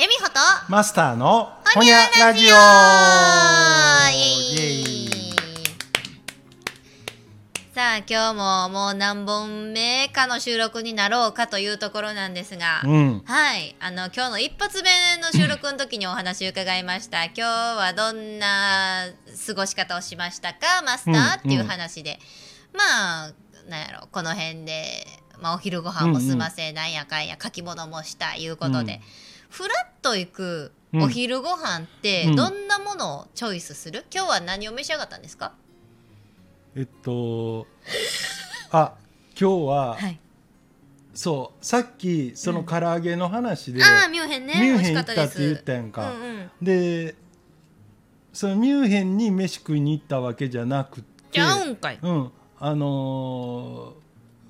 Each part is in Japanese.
エミホとマスターのほにゃラジオさあ今日ももう何本目かの収録になろうかというところなんですが、うん。はい。あの今日の一発目の収録の時にお話を伺いました。今日はどんな過ごし方をしましたか？マスター、うんっていう話で。まあなんやろ。この辺で、まあ、お昼ご飯も済ませ、なんやかんや書き物もしたいうことで、うんふらっと行くうん。お昼ご飯ってうん。どんなものをチョイスする、今日は何を召し上がったんですか？えっと あ今日は、はい。そうさっきその唐揚げの話で、ああミュンヘンね。ミュンヘン行ったって言ったやんか、うんうん。でそのミュンヘンに飯食いに行ったわけじゃなくてじゃうんかい。うん。あの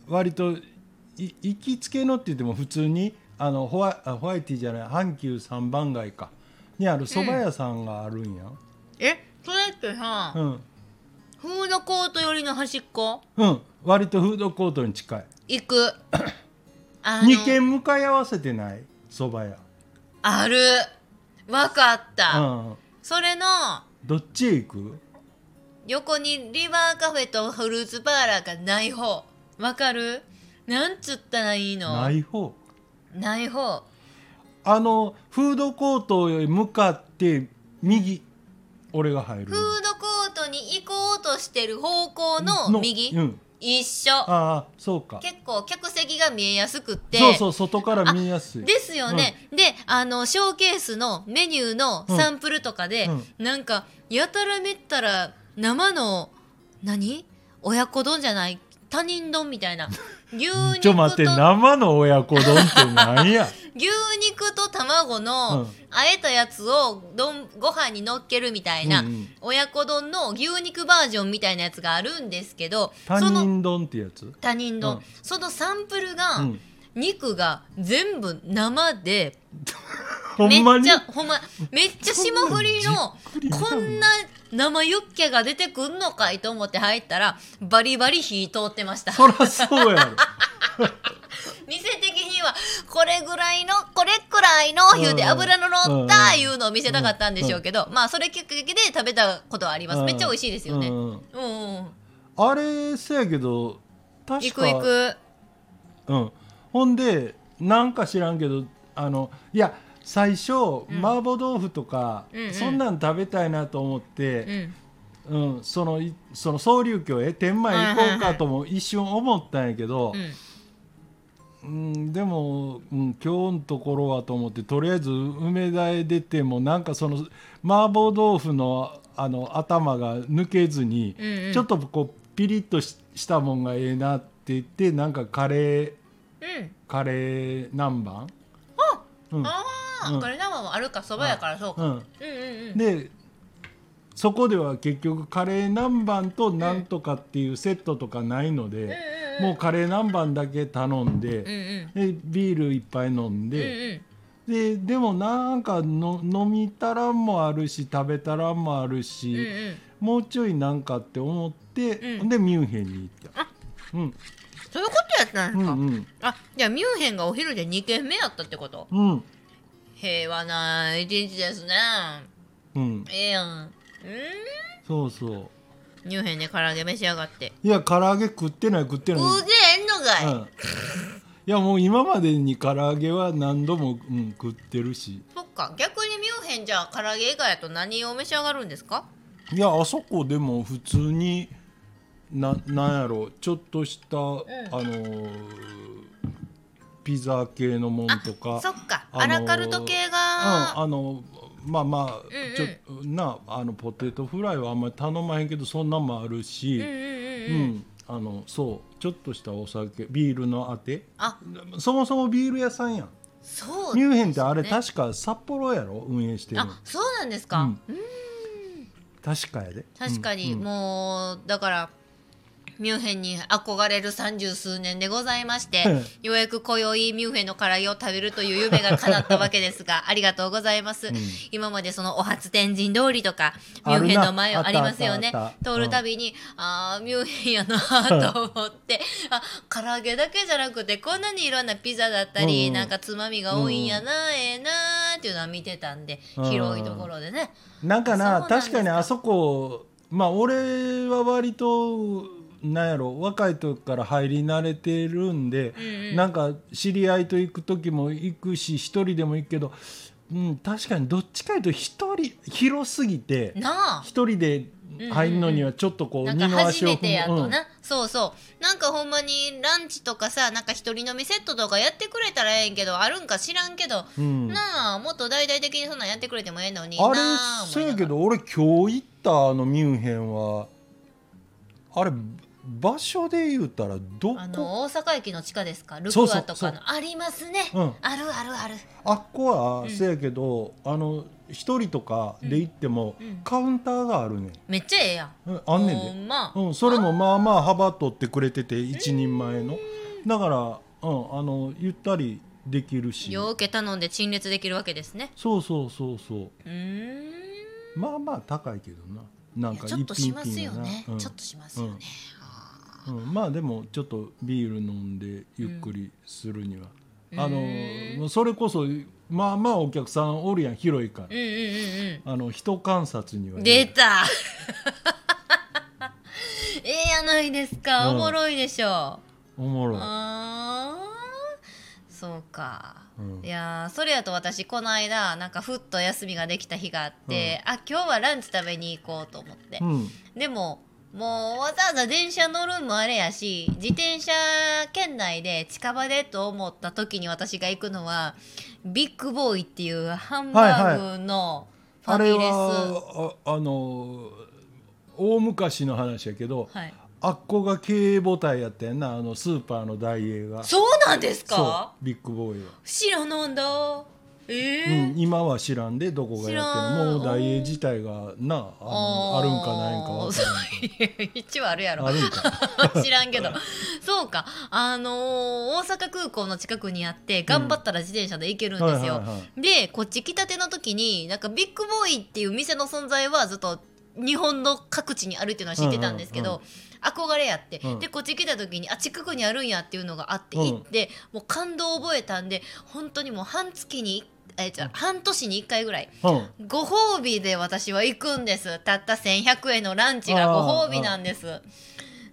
ー割とい行きつけのって言っても普通にあのホワあホワイティじゃない阪急三番街か。にある蕎麦屋さんがあるんや。えそれってさ、うん、フードコート寄りの端っこ？うん、割とフードコートに近い。行く。あの。2軒向かい合わせてない？蕎麦屋。ある。わかった、うん。それのどっちへ行く？横にリバーカフェとフルーツパーラーがない方。わかる？なんつったらいいの？ない方ない方。あのフードコートへ向かって右俺が入る。フードコートに行こうとしてる方向の右？うん、一緒。ああそうか。結構客席が見えやすくって。そうそう外から見えやすい。ですよね、であのショーケースのメニューのサンプルとかで、うん。なんかやたらめったら生の何？親子丼じゃない？他人丼みたいな牛肉とちょ待って生の親子丼ってなんや？牛肉と卵の、うん。あえたやつを丼ご飯に乗っけるみたいな、うんうん。親子丼の牛肉バージョンみたいなやつがあるんですけど他その人丼ってやつ？他人丼、うん。そのサンプルが、うん。肉が全部生で めっちゃほんまめっちゃ霜降りのこんな生ユッケが出てくんのかいと思って入ったらバリバリ火通ってました。そらそうやろ。店的にはこれぐらいのこれくらいの言うてうん。油の乗ったうん。いうのを見せたかったんでしょうけどまあそれきっかけで食べたことはあります。うん。めっちゃ美味しいですよね。ううんあれせやけど確行かく行く。うん、ほんでなんか知らんけどあのいや最初、麻婆豆腐とか、うんうん。そんなん食べたいなと思って、うん。うんそのいその総流教へ天満行こうかとも一瞬思ったんやけどう、ん。うんでも、うん、今日のところはと思ってとりあえず梅田へ出てもなんかその麻婆豆腐のあの頭が抜けずに、うんうん。ちょっとこうピリッとししたもんがええなって言ってなんかカレーうん。カレー南蛮？うん。ああ、うん。これ生もあるかそばやからそうか、うん、うん、うんうん。でそこでは結局カレー南蛮となんとかっていうセットとかないので、もうカレー南蛮だけ頼んで,、うんうん。でビールいっぱい飲んうんで、うん。ででもなんかの飲みたらんもあるし食べたらんもあるし、うんうん。もうちょいなんかって思って、うん。でミュンヘンに行った。あうん。そういうことやったんですか、うんうん。あじゃあミュンヘンがお昼で2軒目やったってこと？うん平和な一日ですね。うん。ええやん。うんそうそう。ミュンヘンで唐揚げ召し上がって。いや唐揚げ食ってない食ってない、食うてへんのかい、うん、いやもう今までに唐揚げは何度も、うん、食ってるし。そっか。逆にミュンヘンじゃあ唐揚げ以外やと何を召し上がるんですか？いやあそこでも普通にななんやろ。ちょっとした、あのーピザ系のもんとかそっか、あのーアラカルト系うん、が、あのまあまあ、うんうん。ちょなあのポテトフライはあんまり頼まへんけどそんなんもあるし、うんうんうんあのそうちょっとしたお酒ビールのあて。あ。そもそもビール屋さんやん。そう。ミュンヘンってあれね。確か札幌やろ？運営してるの。あそうなんですか、うん。確かやで。確かに、もうだからミュンヘンに憧れる三十数年でございましてようやく今宵ミュンヘンの唐揚げを食べるという夢が叶ったわけですが ありがとうございます、ん。今までそのお初天神通りとかミュンヘンの前ありますよね。通るたびに、あーミュンヘンやなと思って あ唐揚げだけじゃなくてこんなにいろんなピザだったり、うん。なんかつまみが多いんやな、ええなっていうのは見てたんでうん。広いところでね。なんかな確かにあそこまあ俺は割となんやろ若い時から入り慣れてるんで、うんうん。なんか知り合いと行く時も行くし一人でも行くけど、うん、確かにどっちかいうと一人広すぎて一人で入るのにはちょっとこうなんか二の足を初めてやとな、そうそう。なんかほんまにランチとかさなんか一人飲みセットとかやってくれたらええんけどあるんか知らんけど、うん。なあもっと大々的にそんなんやってくれてもええのにあれそうやけど俺今日行ったあのミュンヘンはあれ場所で言うたらどこ？あの大阪駅の地下ですか？ルクアとかの。ありますね、うん。あるあるある。あっこはうんせやけど、あの一人とかで行っても、うん。カウンターがあるねん。めっちゃええやん。うんあんねんで、ま。うん、それもまあまあ幅取ってくれてて一人前の。だから、うん、あのゆったりできるし。ようけ頼んで陳列できるわけですね。そうそうそうそう。うーん。まあまあ高いけどな。なんかちょっとしますよね、うん。ちょっとしますよね、うん、まあでもちょっとビール飲んでゆっくりするには、あのうんそれこそまあまあお客さんおるやん広いから、うんうんうんあの人観察にはうんね。出た。ええやないですか、うん。おもろいでしょ。おもろい、あー。そうか、うん。いやーそれやと私この間なんかふっと休みができた日があって、あ今日はランチ食べに行こうと思って、うん。でももうわざわざ電車乗るんもあれやし自転車圏内で近場でと思った時に私が行くのはビッグボーイっていうハンバーグのファミレス、はああの大昔の話やけど、はい、あっこが経営母体やったやんなあのスーパーのダイエーが。そうなんですそかうビッグボーイは、知らなんだえうーん、今は知らんでどこがやってるもうダイエー自体がなあのあるんかないんかわか一応あるやろ。どあるんか。知らんけど。そうか。あのー大阪空港の近くにあって頑張ったら自転車で行けるんですよ、でこっち来たての時になんかビッグボーイっていう店の存在はずっと日本の各地にあるっていうのは知ってたんですけど、うんうん憧れやって、うん。でこっち来た時にあ近くにあるんやっていうのがあってうん。行って、もう感動を覚えたんで本当にもう半月にえじゃあ半年に1回ぐらい。うん。ご褒美で私は行くんです。たった1100円のランチがご褒美なんです。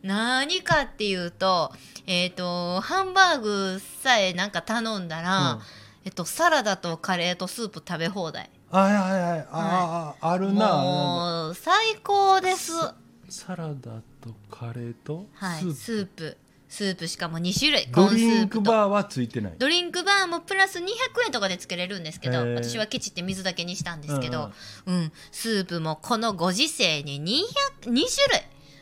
何かっていうとえっ、とハンバーグさえなんか頼んだら、うん。えっと、サラダとカレーとスープ食べ放題。はいはいはい。あ、あああるな。もう最高です。サラダとカレーとはいスープ、スープスープしかも2種類。コーンスドリンープとクバーはついてない。ドリンクバーもプラス200円とかでつけれるんですけど私はケチって水だけにしたんですけど、うんうん。スープもこのご時世に200 2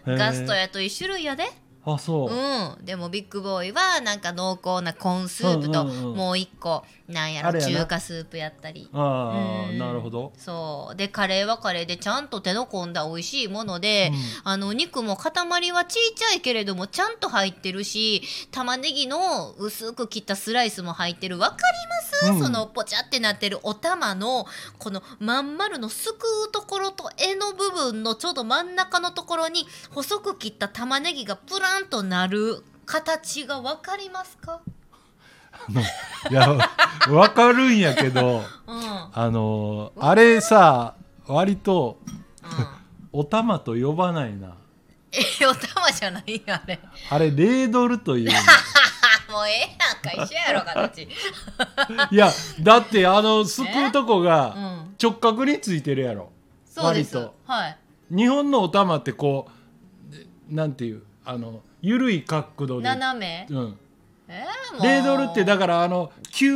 種類。ガストやと1種類やであそう、うん。でもビッグボーイはなんか濃厚なコーンスープともう一個なんやろ中華スープやったり。ああうん。なるほど。そう。でカレーはカレーでちゃんと手の込んだ美味しいもので、うん。あの肉も塊はちいちゃいけれどもちゃんと入ってるし玉ねぎの薄く切ったスライスも入ってる。わかります、うん。そのポチャってなってるお玉のこのまん丸のすくうところと柄の部分のちょうど真ん中のところに細く切った玉ねぎがプランとなる形がわかりますか、いやわかるんやけどうん。うん、あのーあれさ割とお玉と呼ばないな。えお玉じゃないあれ。あれレードルというの。もうええやんか一緒やろ形。いやだってあのすくうとこうがん。直角についてるやろ。そうです。割と。はい。日本のお玉ってこうなんていうあの緩い角度で、斜め？うん、えー、レードルってだからあの球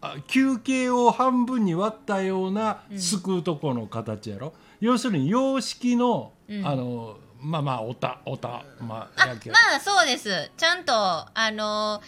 あ球形を半分に割ったようなすくうとこの形やろ、要するに洋式の、うん。あのまあまあおたおたまああまあそうです。ちゃんとあの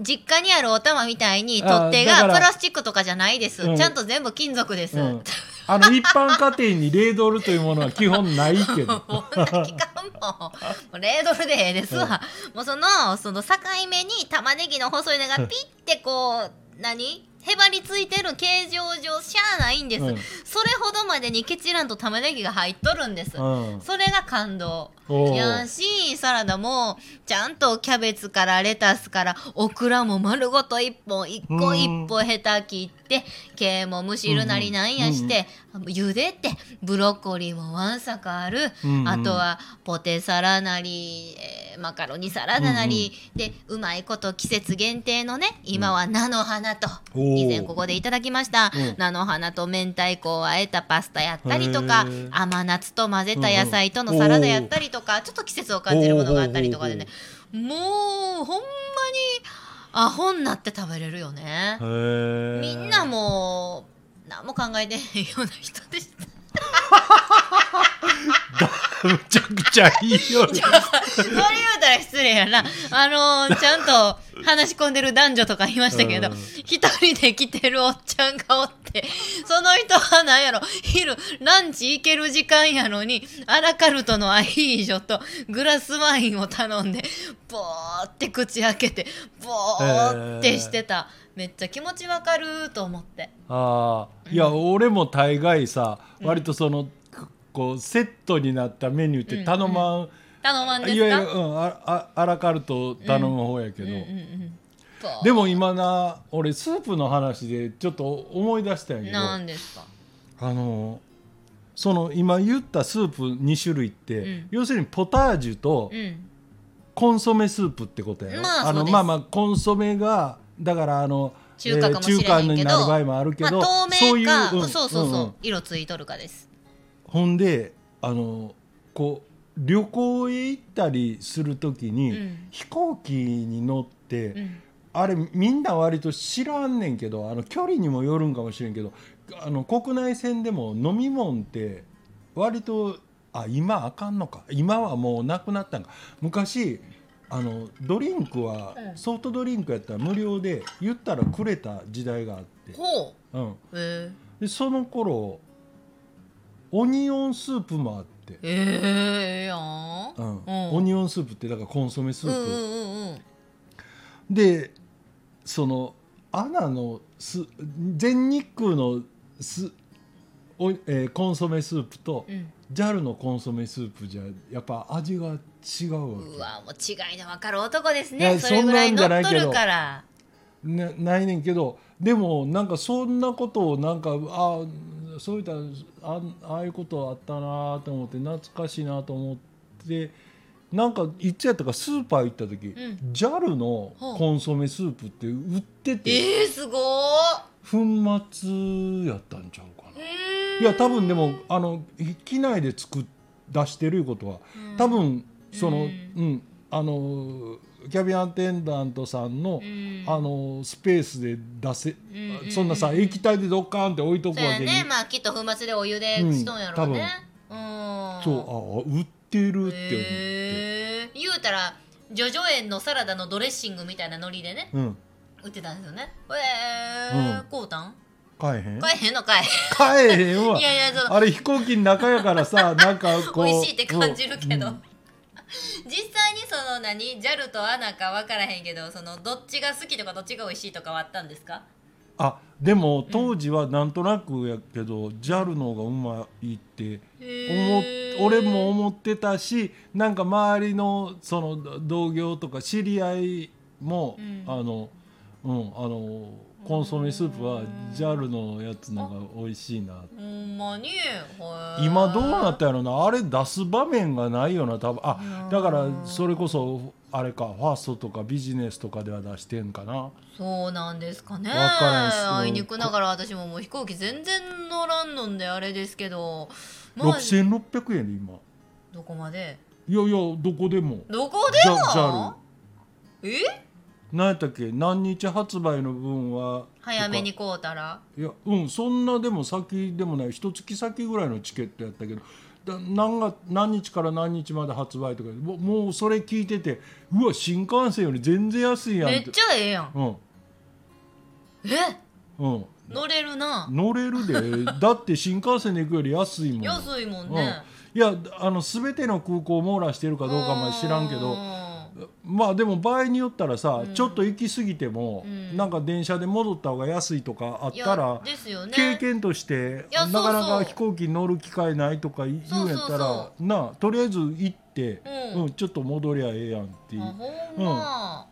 実家にあるお玉みたいに取っ手がプラスチックとかじゃないです、うん。ちゃんと全部金属です、うん、あの一般家庭にレードルというものは基本ないけど。もう期間ももうレードルでええですわ、もうそのその境目に玉ねぎの細いのがピッてこう何？へばりついてる形状上しゃあないんです、うん。それほどまでにケチらんと玉ねぎが入っとるんです、うん。それが感動。やしサラダもちゃんとキャベツからレタスからオクラも丸ごと一本一個一本ヘタ切って毛もむしるなりなんやして、茹でてブロッコリーもわんさかある、うんうん。あとはポテサラなり、えーマカロニサラダなり、でうまいこと季節限定のね今は菜の花と、おー。以前ここでいただきました、うん。菜の花と明太子をあえたパスタやったりとか甘夏と混ぜた野菜とのサラダやったりとか、ちょっと季節を感じるものがあったりとかでね。もうほんまにアホになって食べれるよね。みんなもう何も考えてへんような人でした。むちゃくちゃいいよ それ言うたら失礼やな。あのーちゃんと話し込んでる男女とかいましたけどうん、一人で来てるおっちゃんがおって、その人は何やろ、昼、ランチ行ける時間やのに、アラカルトのアヒージョとグラスワインを頼んで、ボーって口開けて、ボーってしてた。めっちゃ気持ちわかると思って。ああいや、俺も大概さ割とその、こうセットになったメニューって頼まん、頼まんですいわゆる、かうん、ああアラカルト頼む方やけど、うんうんうんでも今な俺スープの話でちょっと思い出したんやけど。なんですか？あのその今言ったスープ2種類って、うん。要するにポタージュとうん。コンソメスープってことやろ、のまあそうです。まあまあコンソメがだからあの中華かもしれへんけど、えー中華になる場合もあるけど、まあ、透明かそういう、んそうそうそう、んん。色ついとるかです。ほんであのこう旅行へ行ったりする時に、うん。飛行機に乗って、うん。あれみんな割と知らんねんけどあの距離にもよるんかもしれんけどあの国内線でも飲み物って割とあ今あかんのか。今はもうなくなったんか。昔あのドリンクは、うん。ソフトドリンクやったら無料で言ったらくれた時代があって、ほう。ん、うえ。でその頃オニオンスープもあって、ー、えー、ええやん。うん。うん。オニオンスープってだからコンソメスープ、うんうんうんうん。でそのアナのす全日空のすお、えーコンソメスープと、うん。JAL のコンソメスープじゃやっぱ味が違うわうわもう違いの分かる男ですね。それぐらい乗そんなんじゃないけど。っとるからけなないねんけどでもなんかそんなことをなんかあそういったあああいうことあったなと思って懐かしいなと思ってなんかいつやったかスーパー行った時、ん。JAL のコンソメスープって売ってて、えー、すご粉末やったんちゃうかな。ー。いや多分でもあの機内で作っ出してるいうことは、多分その、ううん。んあのキャビンアテンダントさんの、うん。あのスペースで出せ、うんそんなさ液体でドッカーンって置いとくそうやわけに、ね。まあきっと粉末でお湯でしとんやろうね。うん。そうあ売ってるって思って、言うたらジョジョ園のサラダのドレッシングみたいなノリでね。うん。売ってたんですよね。えー。うん。こうたん？買えへん？買えへんのかい。買えへんわ。いやいやあれ飛行機の中やからさなんかこう 美味しいって感じるけど、うん 実際にその何？JAL と ANA か分からへんけどそのどっちが好きとかどっちが美味しいとかはあったんですか？あでも当時はなんとなくやけど、JAL の方がうまいって思っ俺も思ってたしなんか周りのその同業とか知り合いも、うん。あのうんあのコンソメスープは JAL のやつのが美味しいな。ほんまに？今どうなったやろな。あれ出す場面がないよな多分。あだからそれこそあれかファーストとかビジネスとかでは出してんかな。そうなんですかね。わかあいにく。ながら私ももう飛行機全然乗らんのんであれですけど。まあ6600円で今。どこまで？いやいやどこでも。どこでじもゃえ？何やったっけ？何日発売の分は？早めに買うたら？いやうんそんなでも先でもない。一月先ぐらいのチケットやったけど。だ何が何日から何日まで発売とか。もうもうそれ聞いててうわ新幹線より全然安いやんっめってちゃええやん。うん。え？うん。乗れるな。乗れるで。だって新幹線で行くより安いもん。安いもんうん。ね、いやあの全ての空港を網羅してるかどうかまで知らんけどうんまあでも場合によったらさ、うん。ちょっと行き過ぎても、うん。なんか電車で戻った方が安いとかあったら、ですよね。経験としてなかなか飛行機に乗る機会ないとか言うんやったらなあとりあえず行っって、うん。うんちょっと戻りゃええやんっていう。あほんま、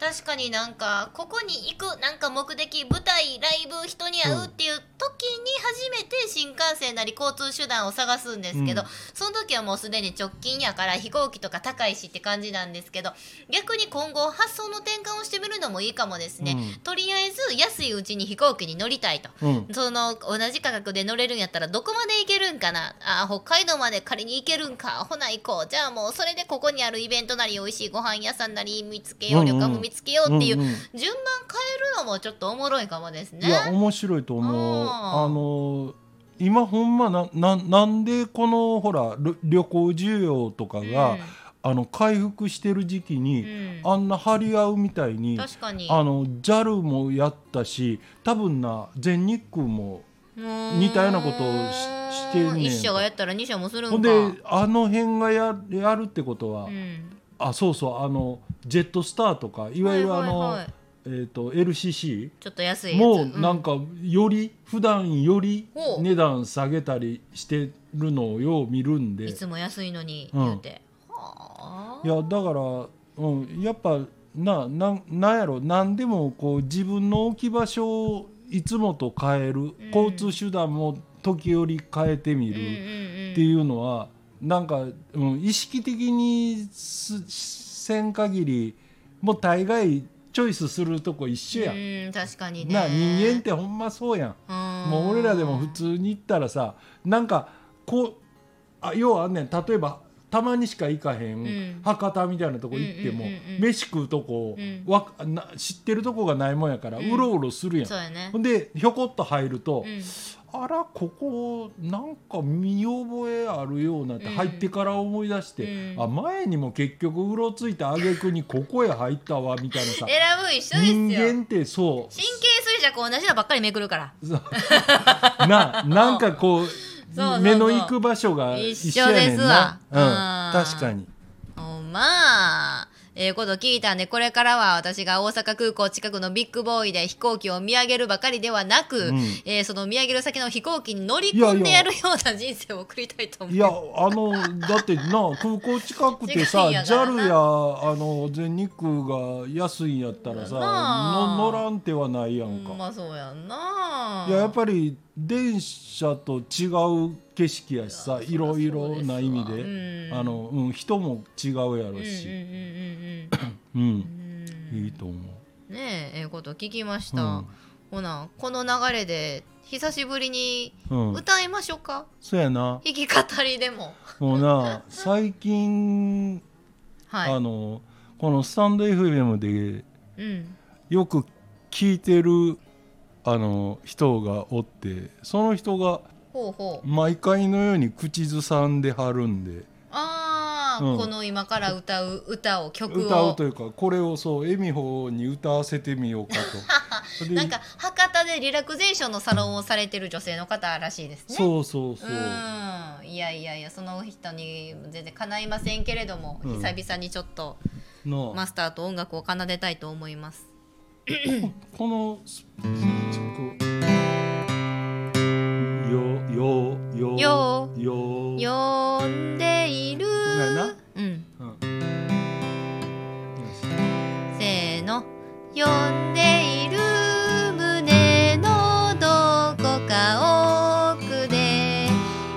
確かになんかここに行くなんか目的舞台ライブ人に会うっていう時に初めて新幹線なり交通手段を探すんですけど、うん。その時はもうすでに直近やから飛行機とか高いしって感じなんですけど逆に今後発想の転換をしてみるのもいいかもですね、うん。とりあえず安いうちに飛行機に乗りたいと。うん。その同じ価格で乗れるんやったらどこまで行けるんかな？あー北海道まで仮に行けるんか。ほな行こう。じゃあもうそれでここにあるイベントなり美味しいご飯屋さんなり見つけよう、うんうん旅館も見つけようっていう、うんうん。順番変えるのもちょっとおもろいかもですね。いや面白いと思う。あの今ほんまなななんでこのほら旅旅行需要とかが、あの回復してる時期うに、ん。あんな張り合うみたいに確かに。あの JAL もやったし多分な全日空も似たようなことをししてんねん一社がやったら二社もするんか。ほんであの辺がややるってことは、うんあそうそう。あのジェットスターとかいわゆるあの、はいはい。はいえー、と LCC ちょっと安いやつ。もうなんかより普段より値段下げたりしてるのをよう見るんで。いつも安いのにうん。言うて、はあ。いやだから、うん、やっぱななんなんやろ。何でもこう自分の置き場所をいつもと変える、交通手段も時折変えてみるうんうんうん。っていうのは、なんか、うん、意識的にすせん限りもう大概チョイスするとこ一緒やん。うん確かにねな人間ってほんまそうやん。うんもう俺らでも普通に行ったらさなんかこうあ要はあんねん例えばたまにしか行かへん、ん。博多みたいなとこ行っても、うんうんうんうん。飯食うとこ、うん。わな知ってるとこがないもんやから、うろうろするやん。そうやね。ほんでひょこっと入ると、うん。あらここなんか見覚えあるようなってうん。入ってから思い出して、うん。あ前にも結局うろついた挙句にここへ入ったわみたいなさ 選ぶ一緒です人よ間ってそう。神経衰弱同じのばっかりめくるから。ななんかこう目の行く場所が一緒ですわ。な、うん、うん。確かに。ま。あええこと聞いたんでこれからは私が大阪空港近くのビッグボーイで飛行機を見上げるばかりではなく、うん。えーその見上げる先の飛行機に乗り込んでやるような人生を送りたいと思いやあのだってな空港近くてさ JAL な。やあの全日空が安いんやったらさ乗らん手はないやんか、まそうやんな。いややっぱり電車と違う景色やしさいろいろな意味で、うん。あの、うん、人も違うやろし、うんいいと思う。ねえええこと聞きました、うん。ほなこの流れで久しぶりにうん、歌いましょうか、そうやな。弾き語りでも。もうな 最近、はい。あのこのスタンド FM でうん。よく聞いてるあの人がおってその人がほうほう。毎回のように口ずさんではるんで。ああ、うん。この今から歌う歌を曲を。歌うというかこれをそう恵美穂に歌わせてみようかと。でなんか博多でリラクゼーションのサロンをされてる女性の方らしいですね。そうそうそう、うん。いやいやいやその人に全然かないませんけれども、うん。久々にちょっとのマスターと音楽を奏でたいと思います このよよよよよ。呼んでいる。ん。うん。せーの。呼んでいる。胸のどこか奥で。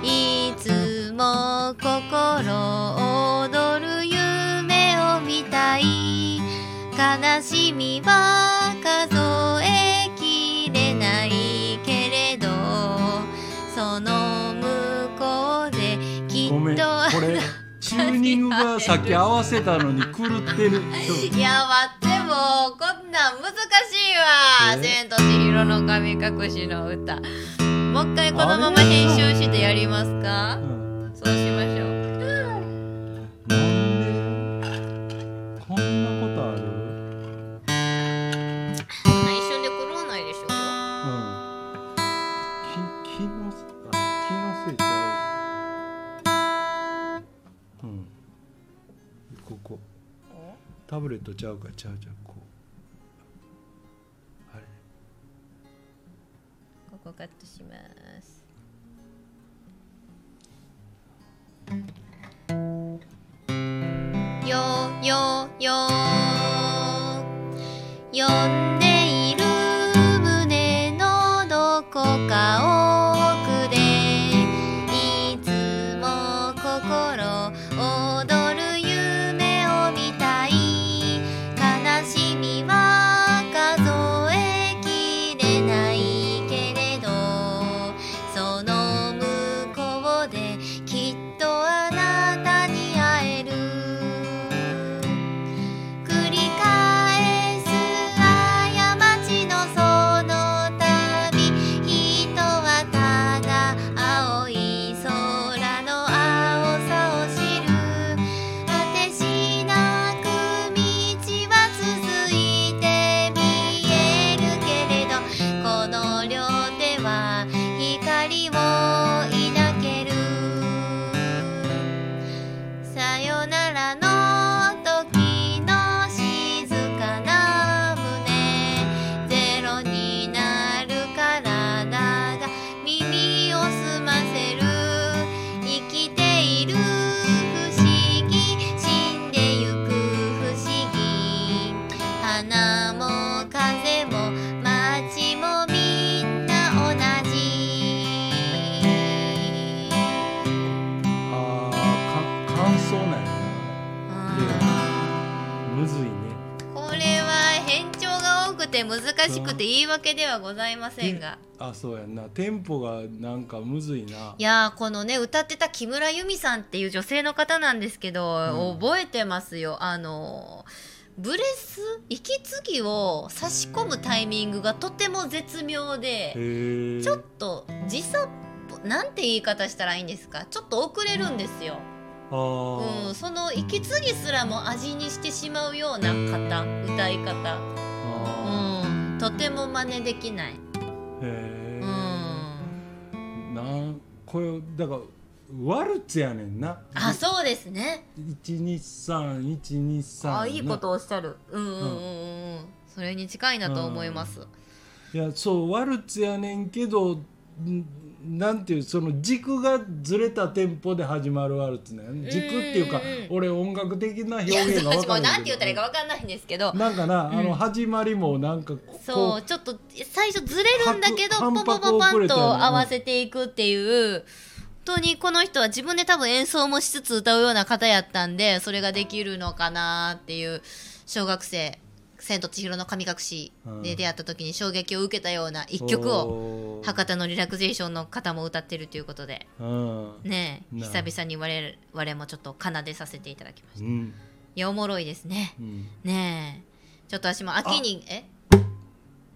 いつも心躍る夢を見たい。悲しみはチューニングがさっき合わせたのに狂ってる。いや待ってもうこんなん難しいわ「え？千と千尋の神隠し」の歌。もう一回このまま編集してやりますか？うん。そうしましょうここ。タブレットちゃうかちゃうちゃうこう。あれ。ここカットします。よよよ呼言い訳ではございませんが。あそうやんな。テンポがなんかむずいな。いやーこのね歌ってた木村由美さんっていう女性の方なんですけど、うん。覚えてますよ。あのブレス息継ぎを差し込むタイミングがとても絶妙でちょっと時差なんて言い方したらいいんですか？ちょっと遅れるんですよ、うん、その息継ぎすらも味にしてしまうような方歌い方、とても真似できない、ーへえうん、なんこれだからワルツやねんな。あそうですね。123123あいいことをおっしゃる。うんうんうんうん。それに近いなと思います。いやそうワルツやねんけどんなんていうその軸がずれたテンポで始まるワルツね。軸っていうか俺音楽的な表現が分かんないなんて言ったらいいか分かんないんですけど。なんかな、あうん。の始まりもなんかこそうちょっと最初ずれるんだけど拍ポンポンポンポンと合わせていくっていう。本当にこの人は自分で多分演奏もしつつ歌うような方やったんでそれができるのかなっていう小学生「千と千尋の神隠し」で出会った時に衝撃を受けたような一曲をを博多のリラクゼーションの方も歌ってるということで。うん、ね久々に我々もちょっと奏でさせていただきました。うん。いやおもろいですね。うん、ねえ。ちょっと私も秋にえ？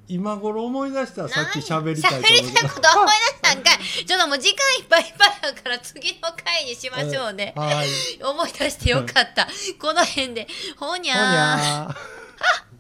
今頃思い出したさっき喋りたいと喋り思たいこと思い出したんかい。ちょっともう時間いっぱいいっぱいだから次の回にしましょうね。はい。思い出してよかった。この辺で。ほにゃー